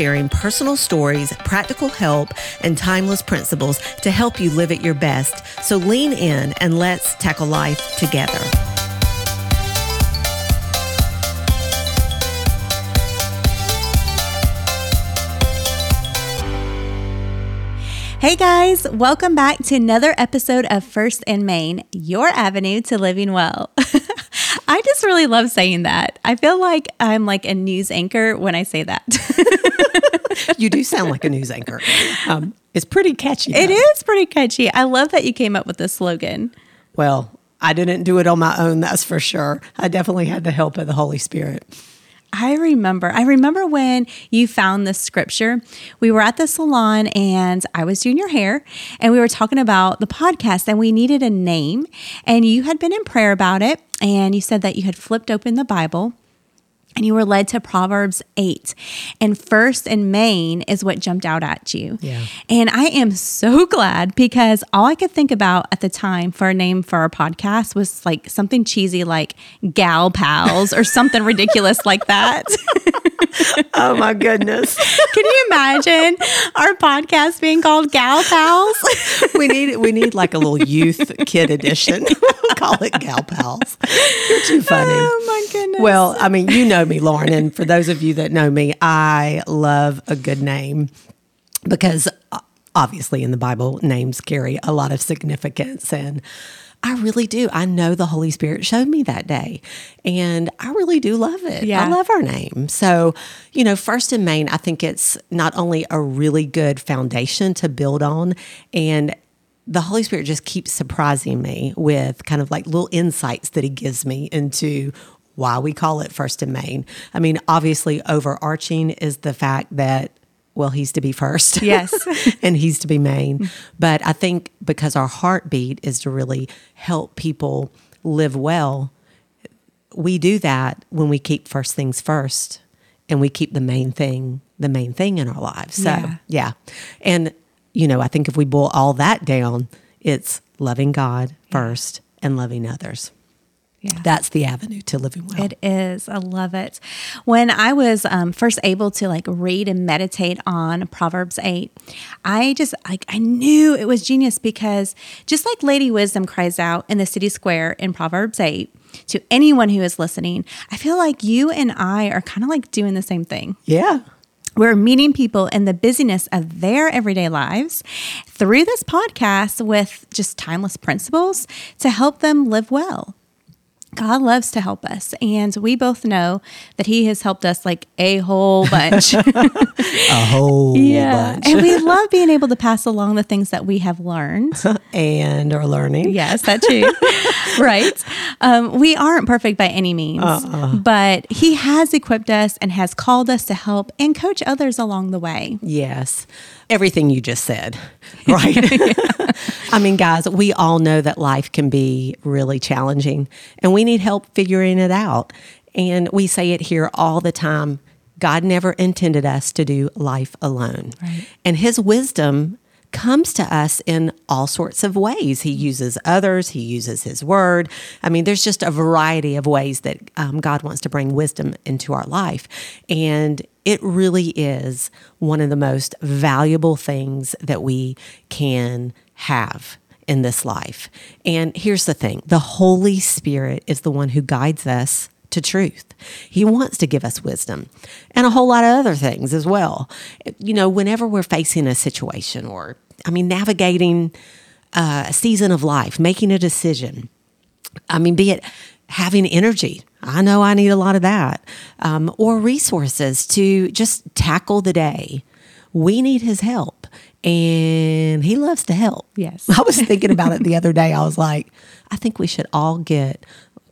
personal stories, practical help, and timeless principles to help you live at your best. So lean in and let's tackle life together. Hey guys, welcome back to another episode of First in Main, your avenue to living well. I just really love saying that. I feel like I'm like a news anchor when I say that. you do sound like a news anchor. Um, it's pretty catchy. It is pretty catchy. I love that you came up with this slogan. Well, I didn't do it on my own, that's for sure. I definitely had the help of the Holy Spirit. I remember. I remember when you found this scripture. We were at the salon and I was doing your hair and we were talking about the podcast and we needed a name. And you had been in prayer about it and you said that you had flipped open the Bible and you were led to Proverbs 8. And first and main is what jumped out at you. Yeah. And I am so glad because all I could think about at the time for a name for our podcast was like something cheesy like Gal Pals or something ridiculous like that. oh my goodness. Can you imagine our podcast being called Gal Pals? we need we need like a little youth kid edition. Call it Gal Pals. You're too funny. Oh my goodness. Well, I mean, you know me, Lauren, and for those of you that know me, I love a good name because uh, obviously in the Bible names carry a lot of significance and I really do. I know the Holy Spirit showed me that day, and I really do love it. Yeah. I love our name. So, you know, First in Main, I think it's not only a really good foundation to build on, and the Holy Spirit just keeps surprising me with kind of like little insights that He gives me into why we call it First in Main. I mean, obviously, overarching is the fact that well, he's to be first. Yes. and he's to be main. But I think because our heartbeat is to really help people live well, we do that when we keep first things first and we keep the main thing the main thing in our lives. So, Yeah. yeah. And, you know, I think if we boil all that down, it's loving God first and loving others. Yeah. That's the avenue to living well. It is. I love it. When I was um, first able to like read and meditate on Proverbs 8, I just like I knew it was genius because just like Lady Wisdom cries out in the city square in Proverbs 8 to anyone who is listening, I feel like you and I are kind of like doing the same thing. yeah. We're meeting people in the busyness of their everyday lives through this podcast with just timeless principles to help them live well. God loves to help us, and we both know that He has helped us like a whole bunch. A whole bunch. and we love being able to pass along the things that we have learned. and are learning. Yes, that too. right. Um, we aren't perfect by any means, but He has equipped us and has called us to help and coach others along the way. Yes. Everything you just said, right? I mean, guys, we all know that life can be really challenging and we need help figuring it out. And we say it here all the time God never intended us to do life alone. Right. And His wisdom comes to us in all sorts of ways. He uses others, He uses His word. I mean, there's just a variety of ways that um, God wants to bring wisdom into our life. And it really is one of the most valuable things that we can have in this life. And here's the thing the Holy Spirit is the one who guides us to truth. He wants to give us wisdom and a whole lot of other things as well. You know, whenever we're facing a situation or, I mean, navigating uh, a season of life, making a decision, I mean, be it having energy. I know I need a lot of that, um, or resources to just tackle the day. We need his help, and he loves to help. Yes. I was thinking about it the other day. I was like, I think we should all get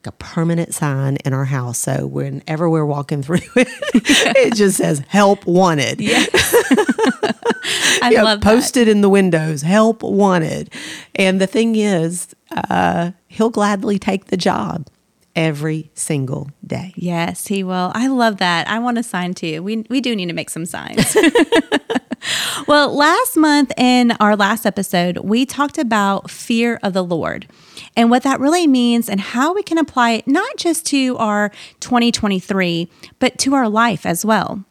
a permanent sign in our house. So whenever we're walking through it, it just says help wanted. Yeah. I Yeah, love that. posted in the windows, help wanted. And the thing is, uh, he'll gladly take the job every single day. Yes, he will. I love that. I want a sign too. We we do need to make some signs. well, last month in our last episode, we talked about fear of the Lord and what that really means and how we can apply it not just to our 2023, but to our life as well.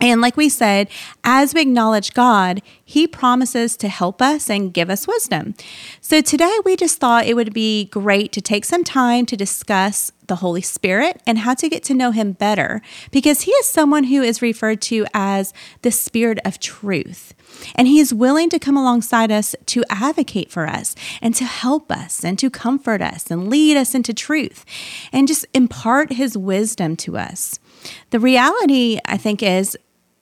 And like we said, as we acknowledge God, He promises to help us and give us wisdom. So today we just thought it would be great to take some time to discuss the Holy Spirit and how to get to know Him better because He is someone who is referred to as the Spirit of truth. And He is willing to come alongside us to advocate for us and to help us and to comfort us and lead us into truth and just impart His wisdom to us. The reality, I think, is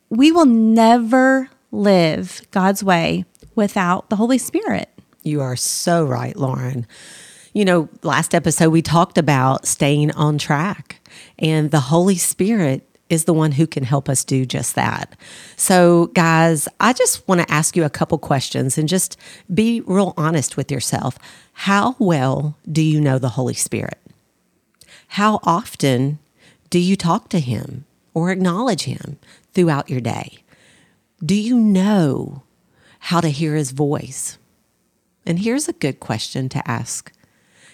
we will never live God's way without the Holy Spirit. You are so right, Lauren. You know, last episode we talked about staying on track, and the Holy Spirit is the one who can help us do just that. So, guys, I just want to ask you a couple questions and just be real honest with yourself. How well do you know the Holy Spirit? How often do you talk to him or acknowledge him throughout your day? Do you know how to hear his voice? And here's a good question to ask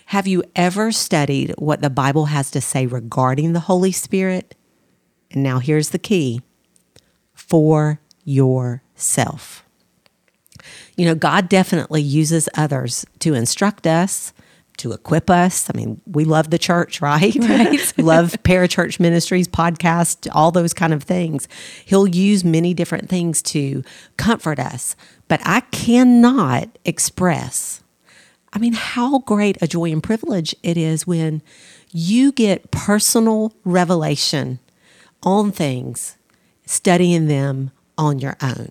Have you ever studied what the Bible has to say regarding the Holy Spirit? And now here's the key for yourself. You know, God definitely uses others to instruct us, to equip us. I mean, we love the church, right? Right. love parachurch ministries, podcast, all those kind of things. He'll use many different things to comfort us, but I cannot express I mean, how great a joy and privilege it is when you get personal revelation on things, studying them on your own.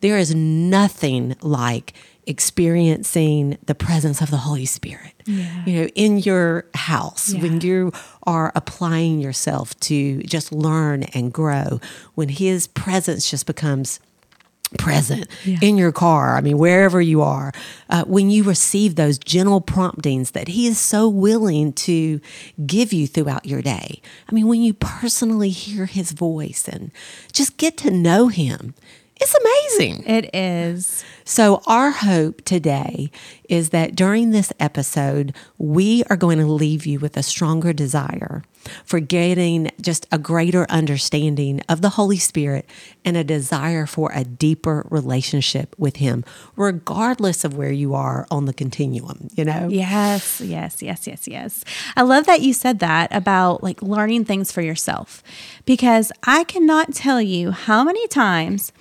There is nothing like experiencing the presence of the Holy Spirit. Yeah. You know, in your house, when you are applying yourself to just learn and grow, when His presence just becomes present Yeah. in your car, I mean, wherever you are, uh, when you receive those gentle promptings that He is so willing to give you throughout your day. I mean, when you personally hear His voice and just get to know Him, it's amazing. It is. So, our hope today is that during this episode, we are going to leave you with a stronger desire for getting just a greater understanding of the Holy Spirit and a desire for a deeper relationship with Him, regardless of where you are on the continuum, you know? Yes, yes, yes, yes, yes. I love that you said that about like learning things for yourself because I cannot tell you how many times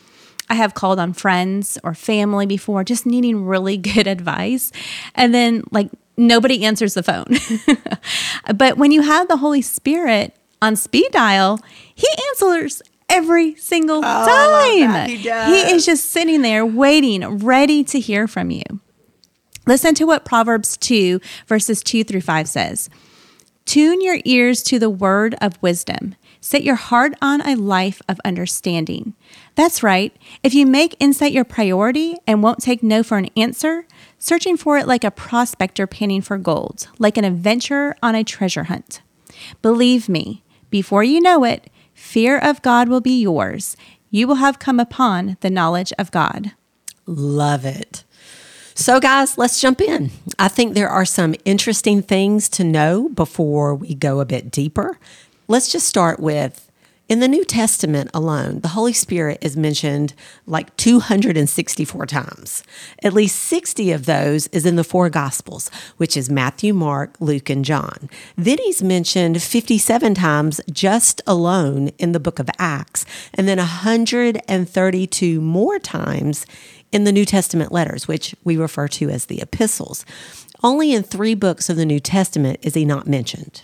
I have called on friends or family before just needing really good advice. And then, like, nobody answers the phone. but when you have the Holy Spirit on speed dial, He answers every single oh, love time. He he is just sitting there waiting, ready to hear from you. Listen to what Proverbs 2, verses 2 through 5 says. Tune your ears to the word of wisdom. Set your heart on a life of understanding. That's right. If you make insight your priority and won't take no for an answer, searching for it like a prospector panning for gold, like an adventurer on a treasure hunt. Believe me, before you know it, fear of God will be yours. You will have come upon the knowledge of God. Love it. So, guys, let's jump in. I think there are some interesting things to know before we go a bit deeper. Let's just start with in the New Testament alone, the Holy Spirit is mentioned like 264 times. At least 60 of those is in the four Gospels, which is Matthew, Mark, Luke, and John. Then he's mentioned 57 times just alone in the book of Acts, and then 132 more times in the New Testament letters, which we refer to as the epistles. Only in three books of the New Testament is he not mentioned,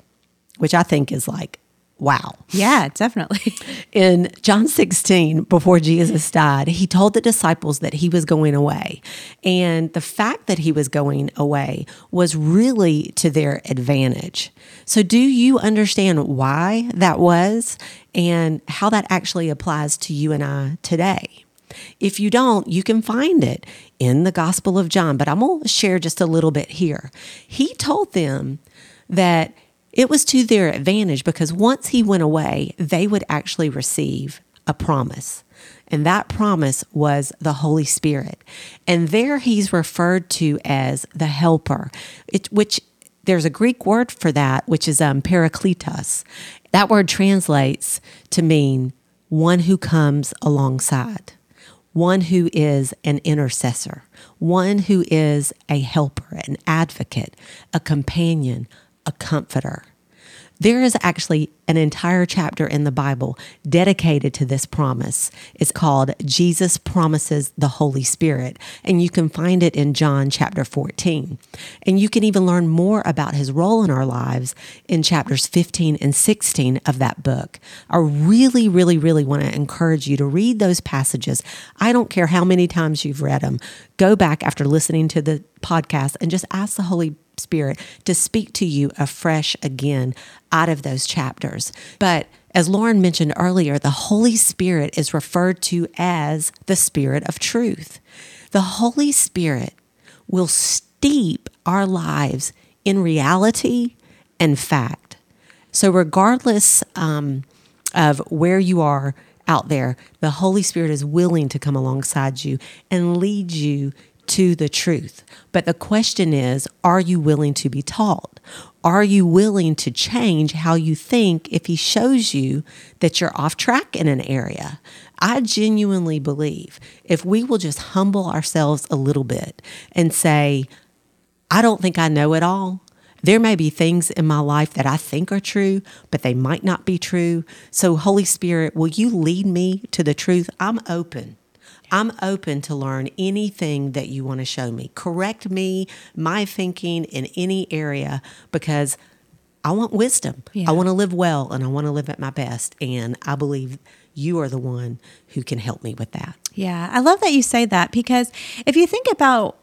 which I think is like wow. Yeah, definitely. In John 16, before Jesus died, he told the disciples that he was going away. And the fact that he was going away was really to their advantage. So, do you understand why that was and how that actually applies to you and I today? If you don't, you can find it in the Gospel of John, but I'm going to share just a little bit here. He told them that it was to their advantage because once he went away, they would actually receive a promise. And that promise was the Holy Spirit. And there he's referred to as the helper, it, which there's a Greek word for that, which is um, parakletos. That word translates to mean one who comes alongside one who is an intercessor, one who is a helper, an advocate, a companion, a comforter. There is actually an entire chapter in the Bible dedicated to this promise. It's called Jesus Promises the Holy Spirit, and you can find it in John chapter 14. And you can even learn more about his role in our lives in chapters 15 and 16 of that book. I really, really, really want to encourage you to read those passages. I don't care how many times you've read them. Go back after listening to the podcast and just ask the Holy Spirit to speak to you afresh again out of those chapters. But as Lauren mentioned earlier, the Holy Spirit is referred to as the Spirit of truth. The Holy Spirit will steep our lives in reality and fact. So, regardless um, of where you are out there, the Holy Spirit is willing to come alongside you and lead you to the truth. But the question is are you willing to be taught? Are you willing to change how you think if he shows you that you're off track in an area? I genuinely believe if we will just humble ourselves a little bit and say, I don't think I know it all. There may be things in my life that I think are true, but they might not be true. So, Holy Spirit, will you lead me to the truth? I'm open. I'm open to learn anything that you want to show me. Correct me, my thinking in any area, because I want wisdom. Yeah. I want to live well and I want to live at my best. And I believe you are the one who can help me with that. Yeah. I love that you say that because if you think about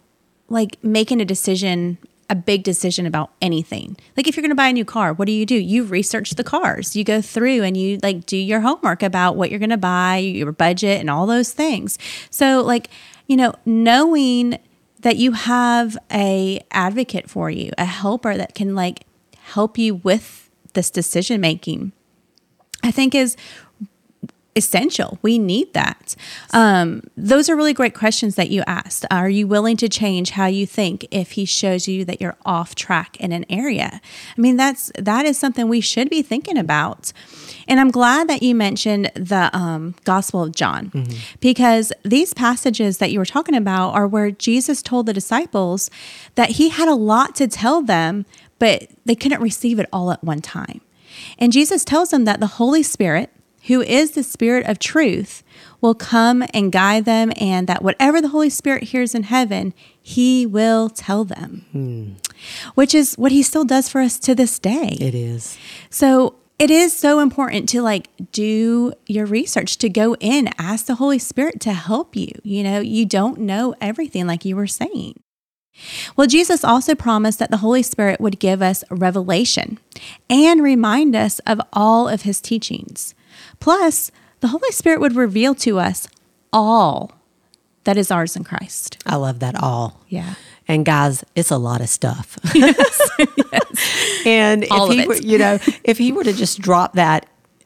like making a decision a big decision about anything. Like if you're going to buy a new car, what do you do? You research the cars. You go through and you like do your homework about what you're going to buy, your budget and all those things. So like, you know, knowing that you have a advocate for you, a helper that can like help you with this decision making. I think is essential. We need that. Um, those are really great questions that you asked. Are you willing to change how you think if he shows you that you're off track in an area? I mean, that's that is something we should be thinking about. And I'm glad that you mentioned the um, Gospel of John mm-hmm. because these passages that you were talking about are where Jesus told the disciples that he had a lot to tell them, but they couldn't receive it all at one time. And Jesus tells them that the Holy Spirit, who is the Spirit of truth, will come and guide them, and that whatever the Holy Spirit hears in heaven, He will tell them, hmm. which is what He still does for us to this day. It is. So it is so important to like do your research, to go in, ask the Holy Spirit to help you. You know, you don't know everything, like you were saying. Well, Jesus also promised that the Holy Spirit would give us revelation and remind us of all of his teachings. Plus, the Holy Spirit would reveal to us all that is ours in Christ. I love that all. Yeah. And guys, it's a lot of stuff. Yes. yes. And all if he were, you know, if he were to just drop that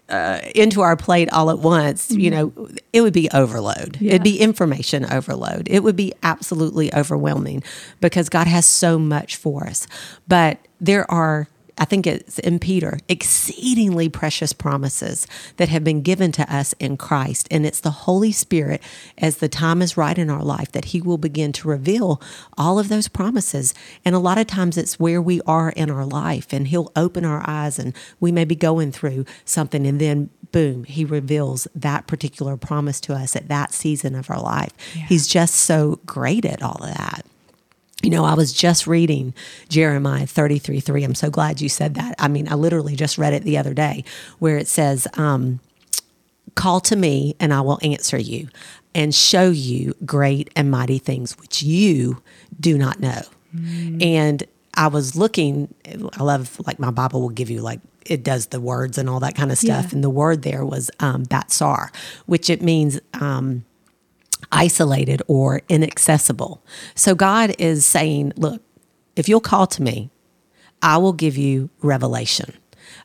uh, into our plate all at once, mm-hmm. you know, it would be overload. Yeah. It'd be information overload. It would be absolutely overwhelming because God has so much for us. But there are I think it's in Peter, exceedingly precious promises that have been given to us in Christ. And it's the Holy Spirit, as the time is right in our life, that He will begin to reveal all of those promises. And a lot of times it's where we are in our life, and He'll open our eyes, and we may be going through something, and then boom, He reveals that particular promise to us at that season of our life. Yeah. He's just so great at all of that. You know, I was just reading Jeremiah 33 3. I'm so glad you said that. I mean, I literally just read it the other day where it says, um, Call to me and I will answer you and show you great and mighty things which you do not know. Mm. And I was looking, I love like my Bible will give you like it does the words and all that kind of stuff. Yeah. And the word there was um, batsar, which it means um, isolated or inaccessible. So God is saying, look, if you'll call to me, I will give you revelation.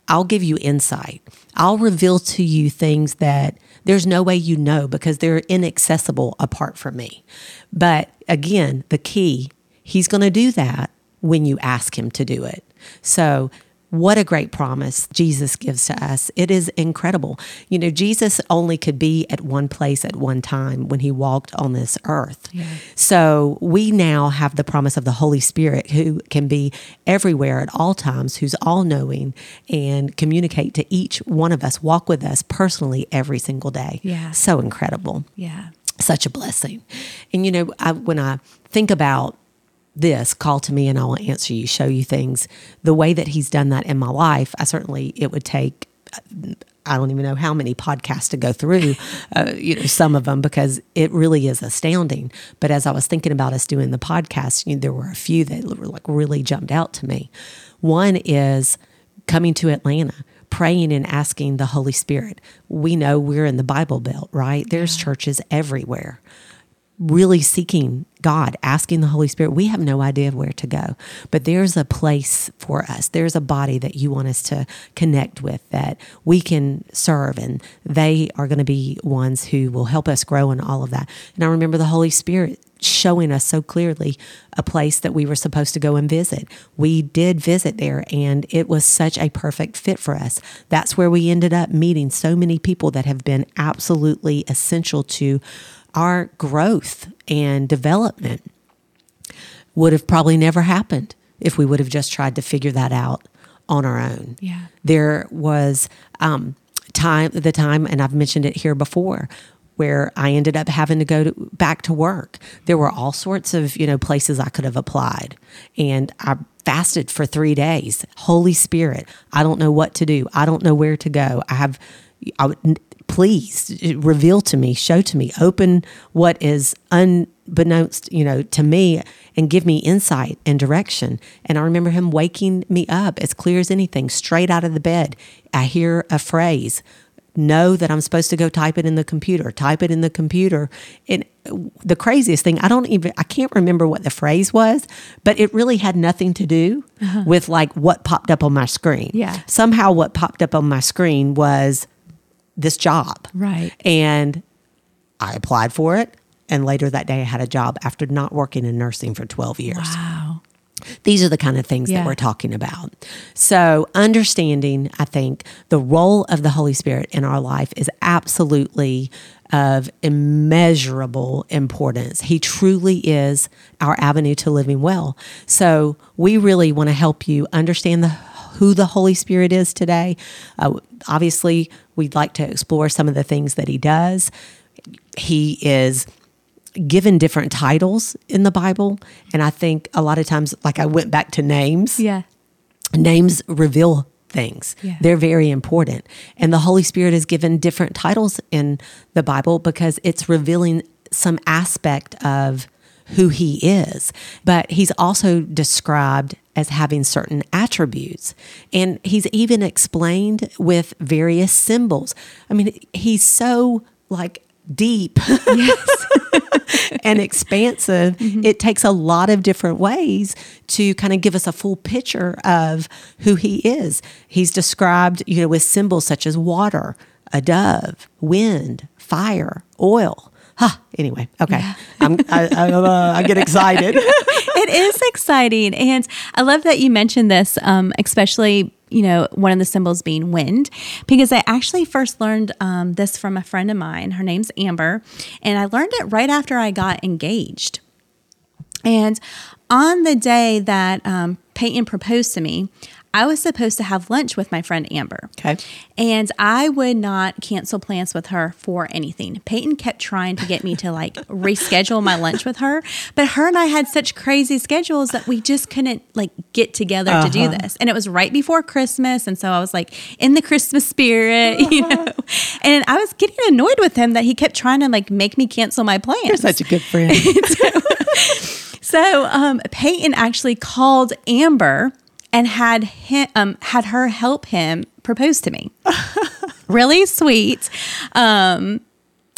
I'll give you insight. I'll reveal to you things that there's no way you know because they're inaccessible apart from me. But again, the key, he's going to do that when you ask him to do it. So what a great promise Jesus gives to us. It is incredible. You know, Jesus only could be at one place at one time when he walked on this earth. Yeah. So we now have the promise of the Holy Spirit who can be everywhere at all times, who's all knowing and communicate to each one of us, walk with us personally every single day. Yeah. So incredible. Yeah. Such a blessing. And, you know, I, when I think about this call to me and I will answer you, show you things. The way that he's done that in my life, I certainly, it would take, I don't even know how many podcasts to go through, uh, you know, some of them because it really is astounding. But as I was thinking about us doing the podcast, you know, there were a few that were like really jumped out to me. One is coming to Atlanta praying and asking the Holy Spirit. We know we're in the Bible Belt, right? There's yeah. churches everywhere really seeking God, asking the Holy Spirit, we have no idea where to go. But there's a place for us. There's a body that you want us to connect with that we can serve, and they are going to be ones who will help us grow in all of that. And I remember the Holy Spirit showing us so clearly a place that we were supposed to go and visit. We did visit there and it was such a perfect fit for us. That's where we ended up meeting so many people that have been absolutely essential to our growth and development would have probably never happened if we would have just tried to figure that out on our own. Yeah. There was um, time, the time, and I've mentioned it here before, where I ended up having to go to, back to work. There were all sorts of you know places I could have applied, and I fasted for three days. Holy Spirit, I don't know what to do. I don't know where to go. I have I would, please reveal to me, show to me, open what is unbeknownst, you know, to me and give me insight and direction. And I remember him waking me up as clear as anything, straight out of the bed. I hear a phrase, know that I'm supposed to go type it in the computer, type it in the computer. And the craziest thing, I don't even, I can't remember what the phrase was, but it really had nothing to do uh-huh. with like what popped up on my screen. Yeah. Somehow what popped up on my screen was this job. Right. And I applied for it. And later that day, I had a job after not working in nursing for 12 years. Wow. These are the kind of things yeah. that we're talking about. So, understanding, I think, the role of the Holy Spirit in our life is absolutely of immeasurable importance. He truly is our avenue to living well. So, we really want to help you understand the who the Holy Spirit is today. Uh, obviously, we'd like to explore some of the things that he does. He is given different titles in the Bible. And I think a lot of times, like I went back to names. Yeah. Names reveal things. Yeah. They're very important. And the Holy Spirit is given different titles in the Bible because it's revealing some aspect of who he is. But he's also described as having certain attributes. And he's even explained with various symbols. I mean, he's so like deep yes. and expansive. Mm-hmm. It takes a lot of different ways to kind of give us a full picture of who he is. He's described, you know, with symbols such as water, a dove, wind, fire, oil huh, anyway, okay. Yeah. I'm, I, I, uh, I, get excited. it is exciting. And I love that you mentioned this, um, especially, you know, one of the symbols being wind, because I actually first learned um, this from a friend of mine. Her name's Amber. And I learned it right after I got engaged. And on the day that um, Peyton proposed to me, I was supposed to have lunch with my friend Amber. Okay. And I would not cancel plans with her for anything. Peyton kept trying to get me to like reschedule my lunch with her, but her and I had such crazy schedules that we just couldn't like get together to do this. And it was right before Christmas, and so I was like in the Christmas spirit, you know. And I was getting annoyed with him that he kept trying to like make me cancel my plans. You're such a good friend. So um, Peyton actually called Amber and had him, um, had her help him propose to me. really sweet. Um,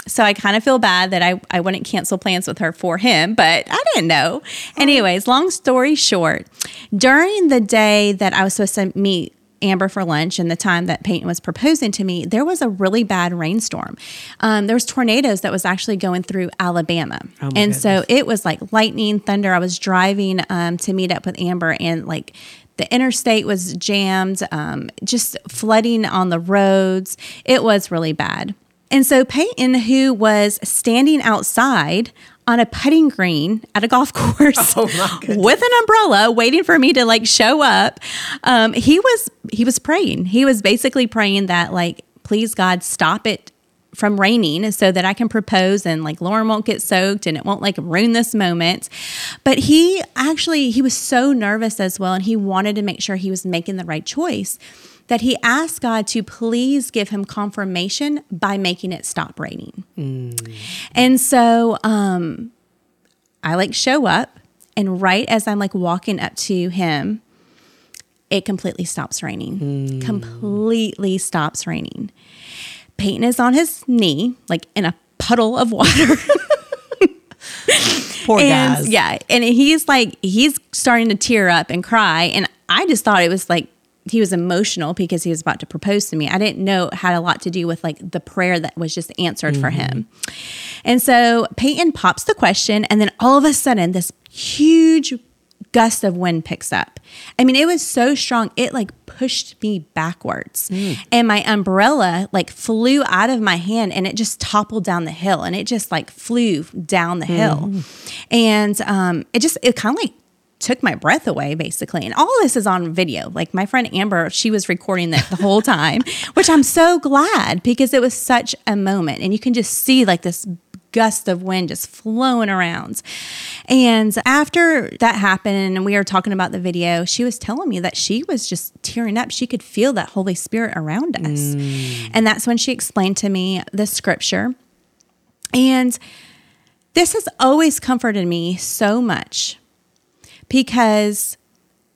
so I kind of feel bad that I, I wouldn't cancel plans with her for him, but I didn't know. Anyways, long story short, during the day that I was supposed to meet Amber for lunch and the time that Peyton was proposing to me, there was a really bad rainstorm. Um, there was tornadoes that was actually going through Alabama, Oh and so it was like lightning, thunder. I was driving um, to meet up with Amber, and like the interstate was jammed, um, just flooding on the roads. It was really bad. And so Peyton, who was standing outside on a putting green at a golf course Oh, with an umbrella waiting for me to like show up um, he was he was praying he was basically praying that like please god stop it from raining so that i can propose and like lauren won't get soaked and it won't like ruin this moment but he actually he was so nervous as well and he wanted to make sure he was making the right choice that he asked god to please give him confirmation by making it stop raining and so um I like show up, and right as I'm like walking up to him, it completely stops raining. Completely stops raining. Peyton is on his knee, like in a puddle of water. Poor and guys. yeah, and he's like he's starting to tear up and cry, and I just thought it was like he was emotional because he was about to propose to me. I didn't know it had a lot to do with like the prayer that was just answered for him. Mm-hmm. And so Peyton pops the question, and then all of a sudden, this huge gust of wind picks up. I mean, it was so strong, it like pushed me backwards. And my umbrella like flew out of my hand and it just toppled down the hill and it just like flew down the hill. And um, it just, it kind of like, took my breath away basically and all this is on video like my friend amber she was recording that the whole time which i'm so glad because it was such a moment and you can just see like this gust of wind just flowing around. And after that happened and we were talking about the video she was telling me that she was just tearing up. She could feel that holy spirit around us. Mm. And that's when she explained to me the scripture. And this has always comforted me so much because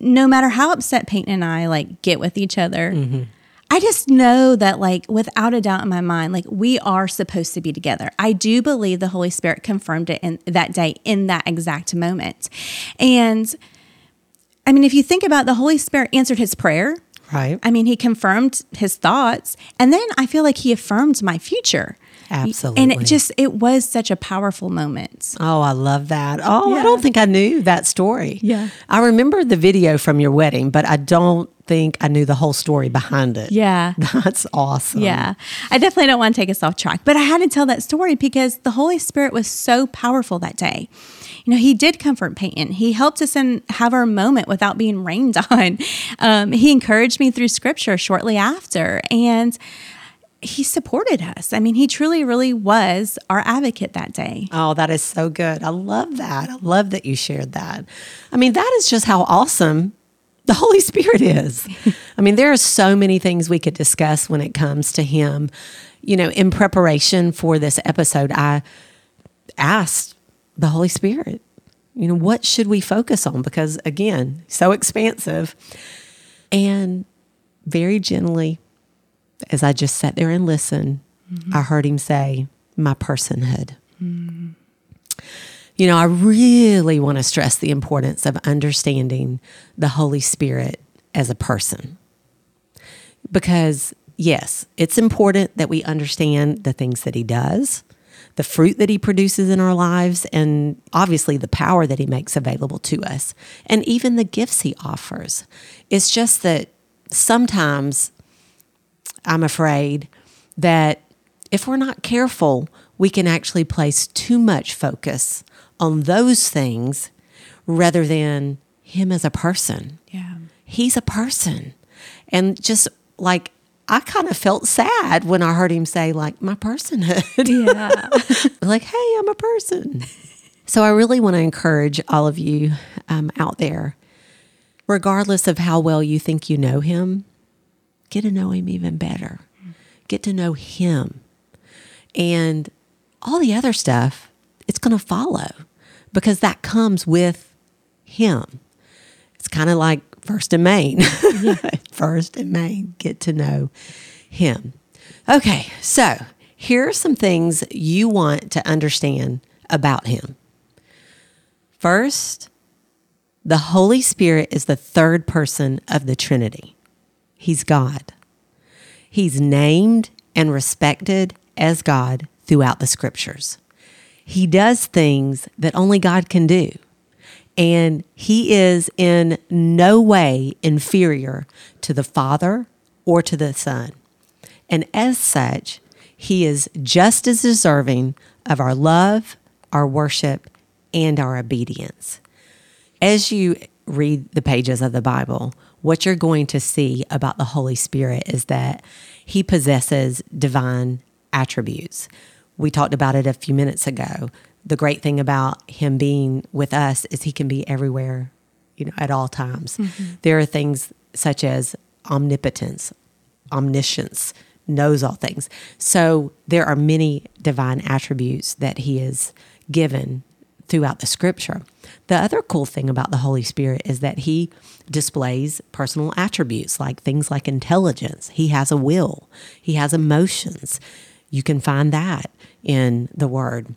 no matter how upset Peyton and I like get with each other, mm-hmm. I just know that like without a doubt in my mind, like we are supposed to be together. I do believe the Holy Spirit confirmed it in that day in that exact moment. And I mean, if you think about it, the Holy Spirit answered his prayer. Right. I mean, he confirmed his thoughts, and then I feel like he affirmed my future. And it just it was such a powerful moment. Oh, I love that. Oh, I don't think I knew that story. Yeah. I remember the video from your wedding, but I don't think I knew the whole story behind it. Yeah. That's awesome. Yeah. I definitely don't want to take us off track, but I had to tell that story because the Holy Spirit was so powerful that day. You know, He did comfort Peyton. He helped us in have our moment without being rained on. Um, he encouraged me through scripture shortly after. And he supported us. I mean, he truly, really was our advocate that day. Oh, that is so good. I love that. I love that you shared that. I mean, that is just how awesome the Holy Spirit is. I mean, there are so many things we could discuss when it comes to Him. You know, in preparation for this episode, I asked the Holy Spirit, you know, what should we focus on? Because again, so expansive. And very gently, as I just sat there and listened, mm-hmm. I heard him say, My personhood. Mm-hmm. You know, I really want to stress the importance of understanding the Holy Spirit as a person. Because, yes, it's important that we understand the things that he does, the fruit that he produces in our lives, and obviously the power that he makes available to us, and even the gifts he offers. It's just that sometimes I'm afraid that if we're not careful, we can actually place too much focus on those things rather than him as a person, Yeah. he's a person. And just like, I kind of felt sad when I heard him say, like, my personhood. Yeah. like, hey, I'm a person. so I really want to encourage all of you um, out there, regardless of how well you think you know him, get to know him even better. Get to know him. And all the other stuff, it's going to follow because that comes with him. It's kind of like first and main. first and main, get to know him. Okay, so here are some things you want to understand about him. First, the Holy Spirit is the third person of the Trinity. He's God. He's named and respected as God throughout the scriptures. He does things that only God can do. And he is in no way inferior to the Father or to the Son. And as such, he is just as deserving of our love, our worship, and our obedience. As you read the pages of the Bible, what you're going to see about the Holy Spirit is that he possesses divine attributes. We talked about it a few minutes ago. The great thing about him being with us is he can be everywhere, you know, at all times. Mm-hmm. There are things such as omnipotence, omniscience, knows all things. So there are many divine attributes that he is given throughout the scripture. The other cool thing about the Holy Spirit is that he displays personal attributes like things like intelligence. He has a will, he has emotions. You can find that in the word.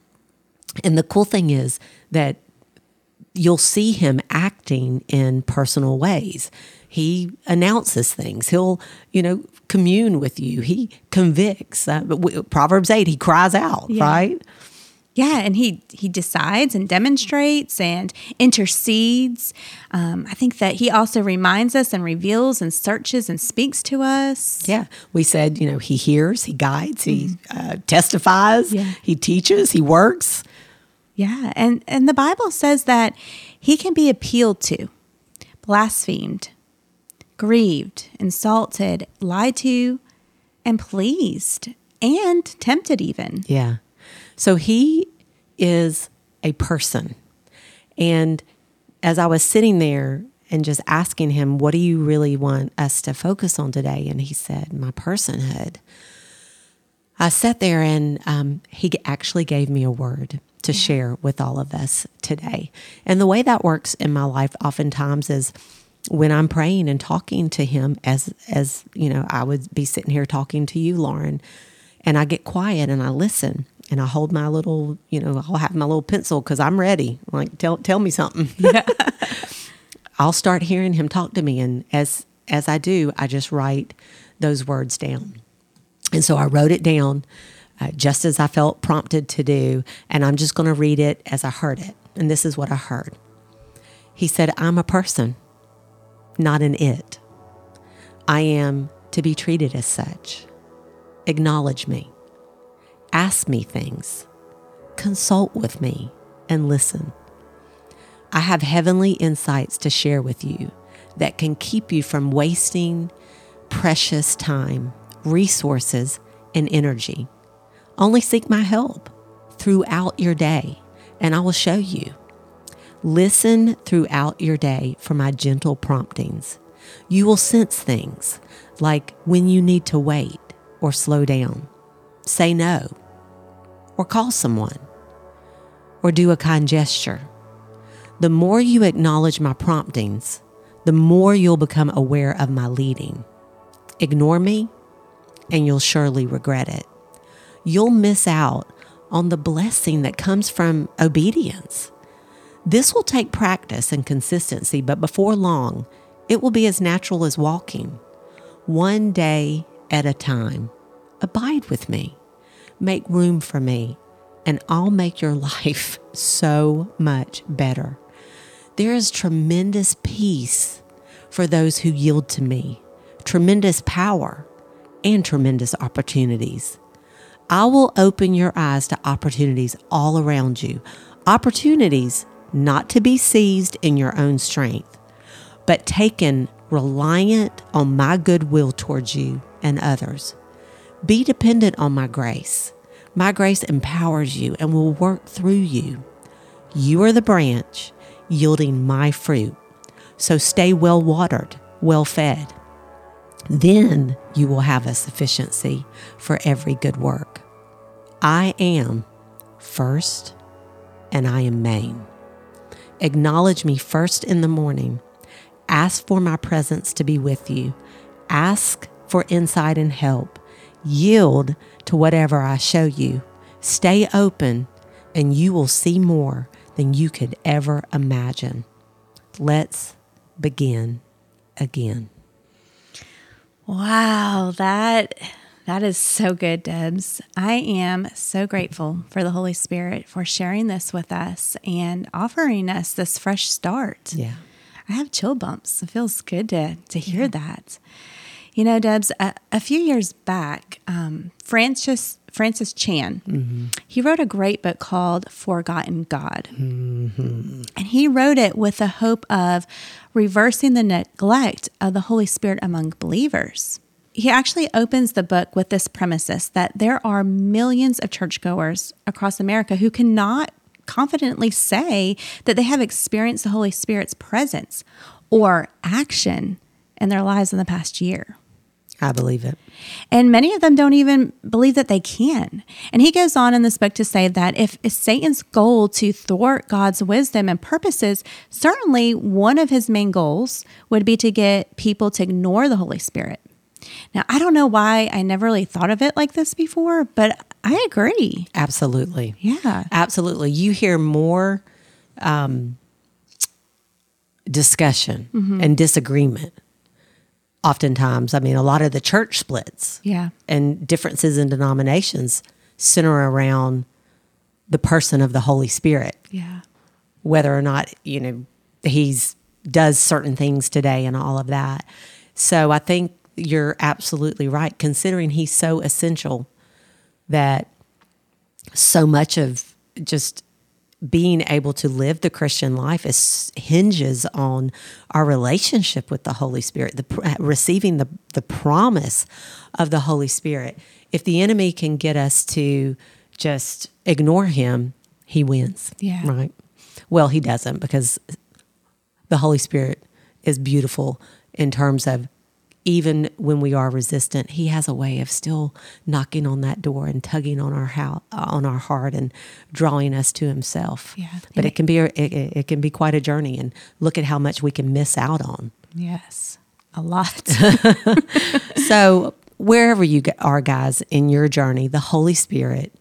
And the cool thing is that you'll see him acting in personal ways. He announces things. He'll, you know, commune with you. He convicts. Uh, Proverbs 8, he cries out, yeah. right? Yeah, and he he decides and demonstrates and intercedes. Um, I think that he also reminds us and reveals and searches and speaks to us. Yeah, we said you know he hears, he guides, he mm-hmm. uh, testifies, yeah. he teaches, he works. Yeah, and and the Bible says that he can be appealed to, blasphemed, grieved, insulted, lied to, and pleased, and tempted even. Yeah. So he is a person. And as I was sitting there and just asking him, What do you really want us to focus on today? And he said, My personhood. I sat there and um, he actually gave me a word to share with all of us today. And the way that works in my life oftentimes is when I'm praying and talking to him as as you know, I would be sitting here talking to you, Lauren, and I get quiet and I listen and I hold my little, you know, I'll have my little pencil because I'm ready. Like, tell tell me something. Yeah. I'll start hearing him talk to me, and as as I do, I just write those words down. And so I wrote it down uh, just as I felt prompted to do, and I'm just going to read it as I heard it. And this is what I heard. He said, "I'm a person, not an it. I am to be treated as such. Acknowledge me." Ask me things, consult with me, and listen. I have heavenly insights to share with you that can keep you from wasting precious time, resources, and energy. Only seek my help throughout your day, and I will show you. Listen throughout your day for my gentle promptings. You will sense things like when you need to wait or slow down. Say no or call someone or do a kind gesture. The more you acknowledge my promptings, the more you'll become aware of my leading. Ignore me, and you'll surely regret it. You'll miss out on the blessing that comes from obedience. This will take practice and consistency, but before long, it will be as natural as walking. One day at a time. Abide with me. Make room for me, and I'll make your life so much better. There is tremendous peace for those who yield to me, tremendous power, and tremendous opportunities. I will open your eyes to opportunities all around you, opportunities not to be seized in your own strength, but taken reliant on my goodwill towards you and others. Be dependent on my grace. My grace empowers you and will work through you. You are the branch yielding my fruit. So stay well watered, well fed. Then you will have a sufficiency for every good work. I am first and I am main. Acknowledge me first in the morning. Ask for my presence to be with you. Ask for insight and help. Yield to whatever I show you. Stay open, and you will see more than you could ever imagine. Let's begin again. Wow, that that is so good, Debs. I am so grateful for the Holy Spirit for sharing this with us and offering us this fresh start. Yeah. I have chill bumps. It feels good to to hear yeah. that. You know, Debs, a, a few years back, um, Francis Francis Chan, mm-hmm. he wrote a great book called Forgotten God. Mm-hmm. And he wrote it with the hope of reversing the neglect of the Holy Spirit among believers. He actually opens the book with this premises that there are millions of churchgoers across America who cannot confidently say that they have experienced the Holy Spirit's presence or action in their lives in the past year. I believe it. And many of them don't even believe that they can. And he goes on in this book to say that if Satan's goal to thwart God's wisdom and purposes, certainly one of his main goals would be to get people to ignore the Holy Spirit. Now, I don't know why I never really thought of it like this before, but I agree. Absolutely. Yeah. Absolutely. You hear more um, discussion mm-hmm. and disagreement oftentimes, I mean, a lot of the church splits yeah. and differences in denominations center around the person of the Holy Spirit. Yeah. Whether or not, you know, he's does certain things today and all of that. So I think you're absolutely right, considering he's so essential that so much of just being able to live the Christian life is hinges on our relationship with the Holy Spirit, the uh, receiving the the promise of the Holy Spirit. If the enemy can get us to just ignore him, he wins. Yeah. Right. Well, he doesn't because the Holy Spirit is beautiful in terms of even when we are resistant, he has a way of still knocking on that door and tugging on our how, uh, on our heart and drawing us to himself. Yeah. But it can be it, it can be quite a journey and look at how much we can miss out on. Yes. A lot. so, wherever you are guys in your journey, the Holy Spirit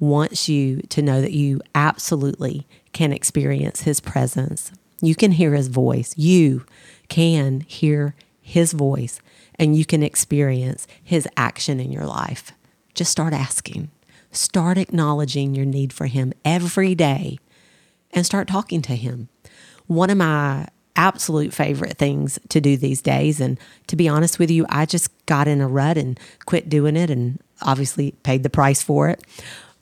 wants you to know that you absolutely can experience his presence. You can hear his voice. You can hear his voice and you can experience his action in your life. Just start asking. Start acknowledging your need for him every day and start talking to him. One of my absolute favorite things to do these days. And to be honest with you, I just got in a rut and quit doing it and obviously paid the price for it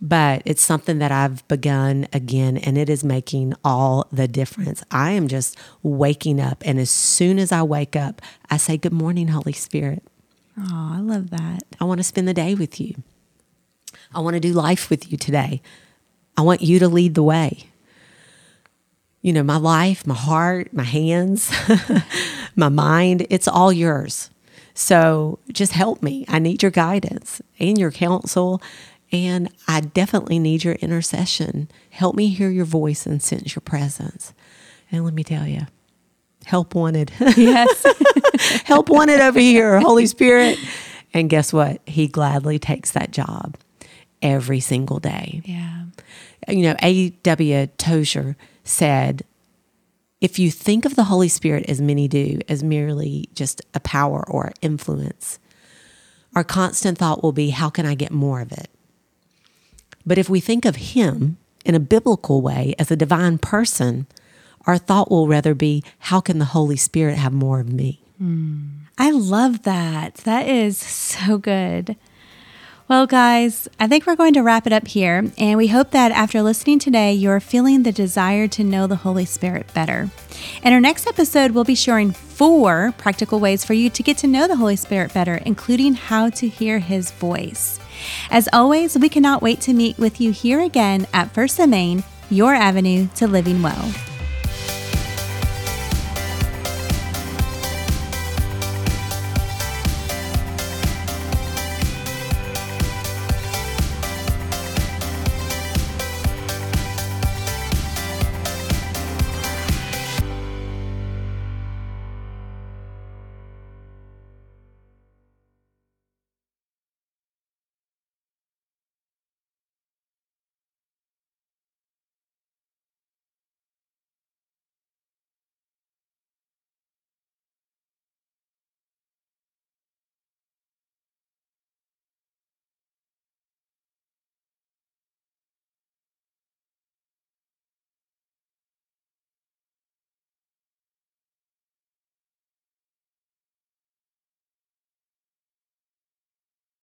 but it's something that I've begun again and it is making all the difference. I am just waking up, and as soon as I wake up, I say, Good morning, Holy Spirit. Oh, I love that. I want to spend the day with you. I want to do life with you today. I want you to lead the way. You know, my life, my heart, my hands, my mind, it's all yours. So just help me. I need your guidance and your counsel and I definitely need your intercession. Help me hear your voice and sense your presence. And let me tell you, help wanted. Yes. help wanted over here, Holy Spirit. And guess what? He gladly takes that job every single day. Yeah. You know, A.W. Tozer said, if you think of the Holy Spirit as many do, as merely just a power or influence, our constant thought will be, how can I get more of it? But if we think of him in a biblical way as a divine person, our thought will rather be, how can the Holy Spirit have more of me? Mm. I love that. That is so good. Well, guys, I think we're going to wrap it up here. And we hope that after listening today, you're feeling the desire to know the Holy Spirit better. In our next episode, we'll be sharing four practical ways for you to get to know the Holy Spirit better, including how to hear his voice. As always, we cannot wait to meet with you here again at First and Main, your avenue to living well.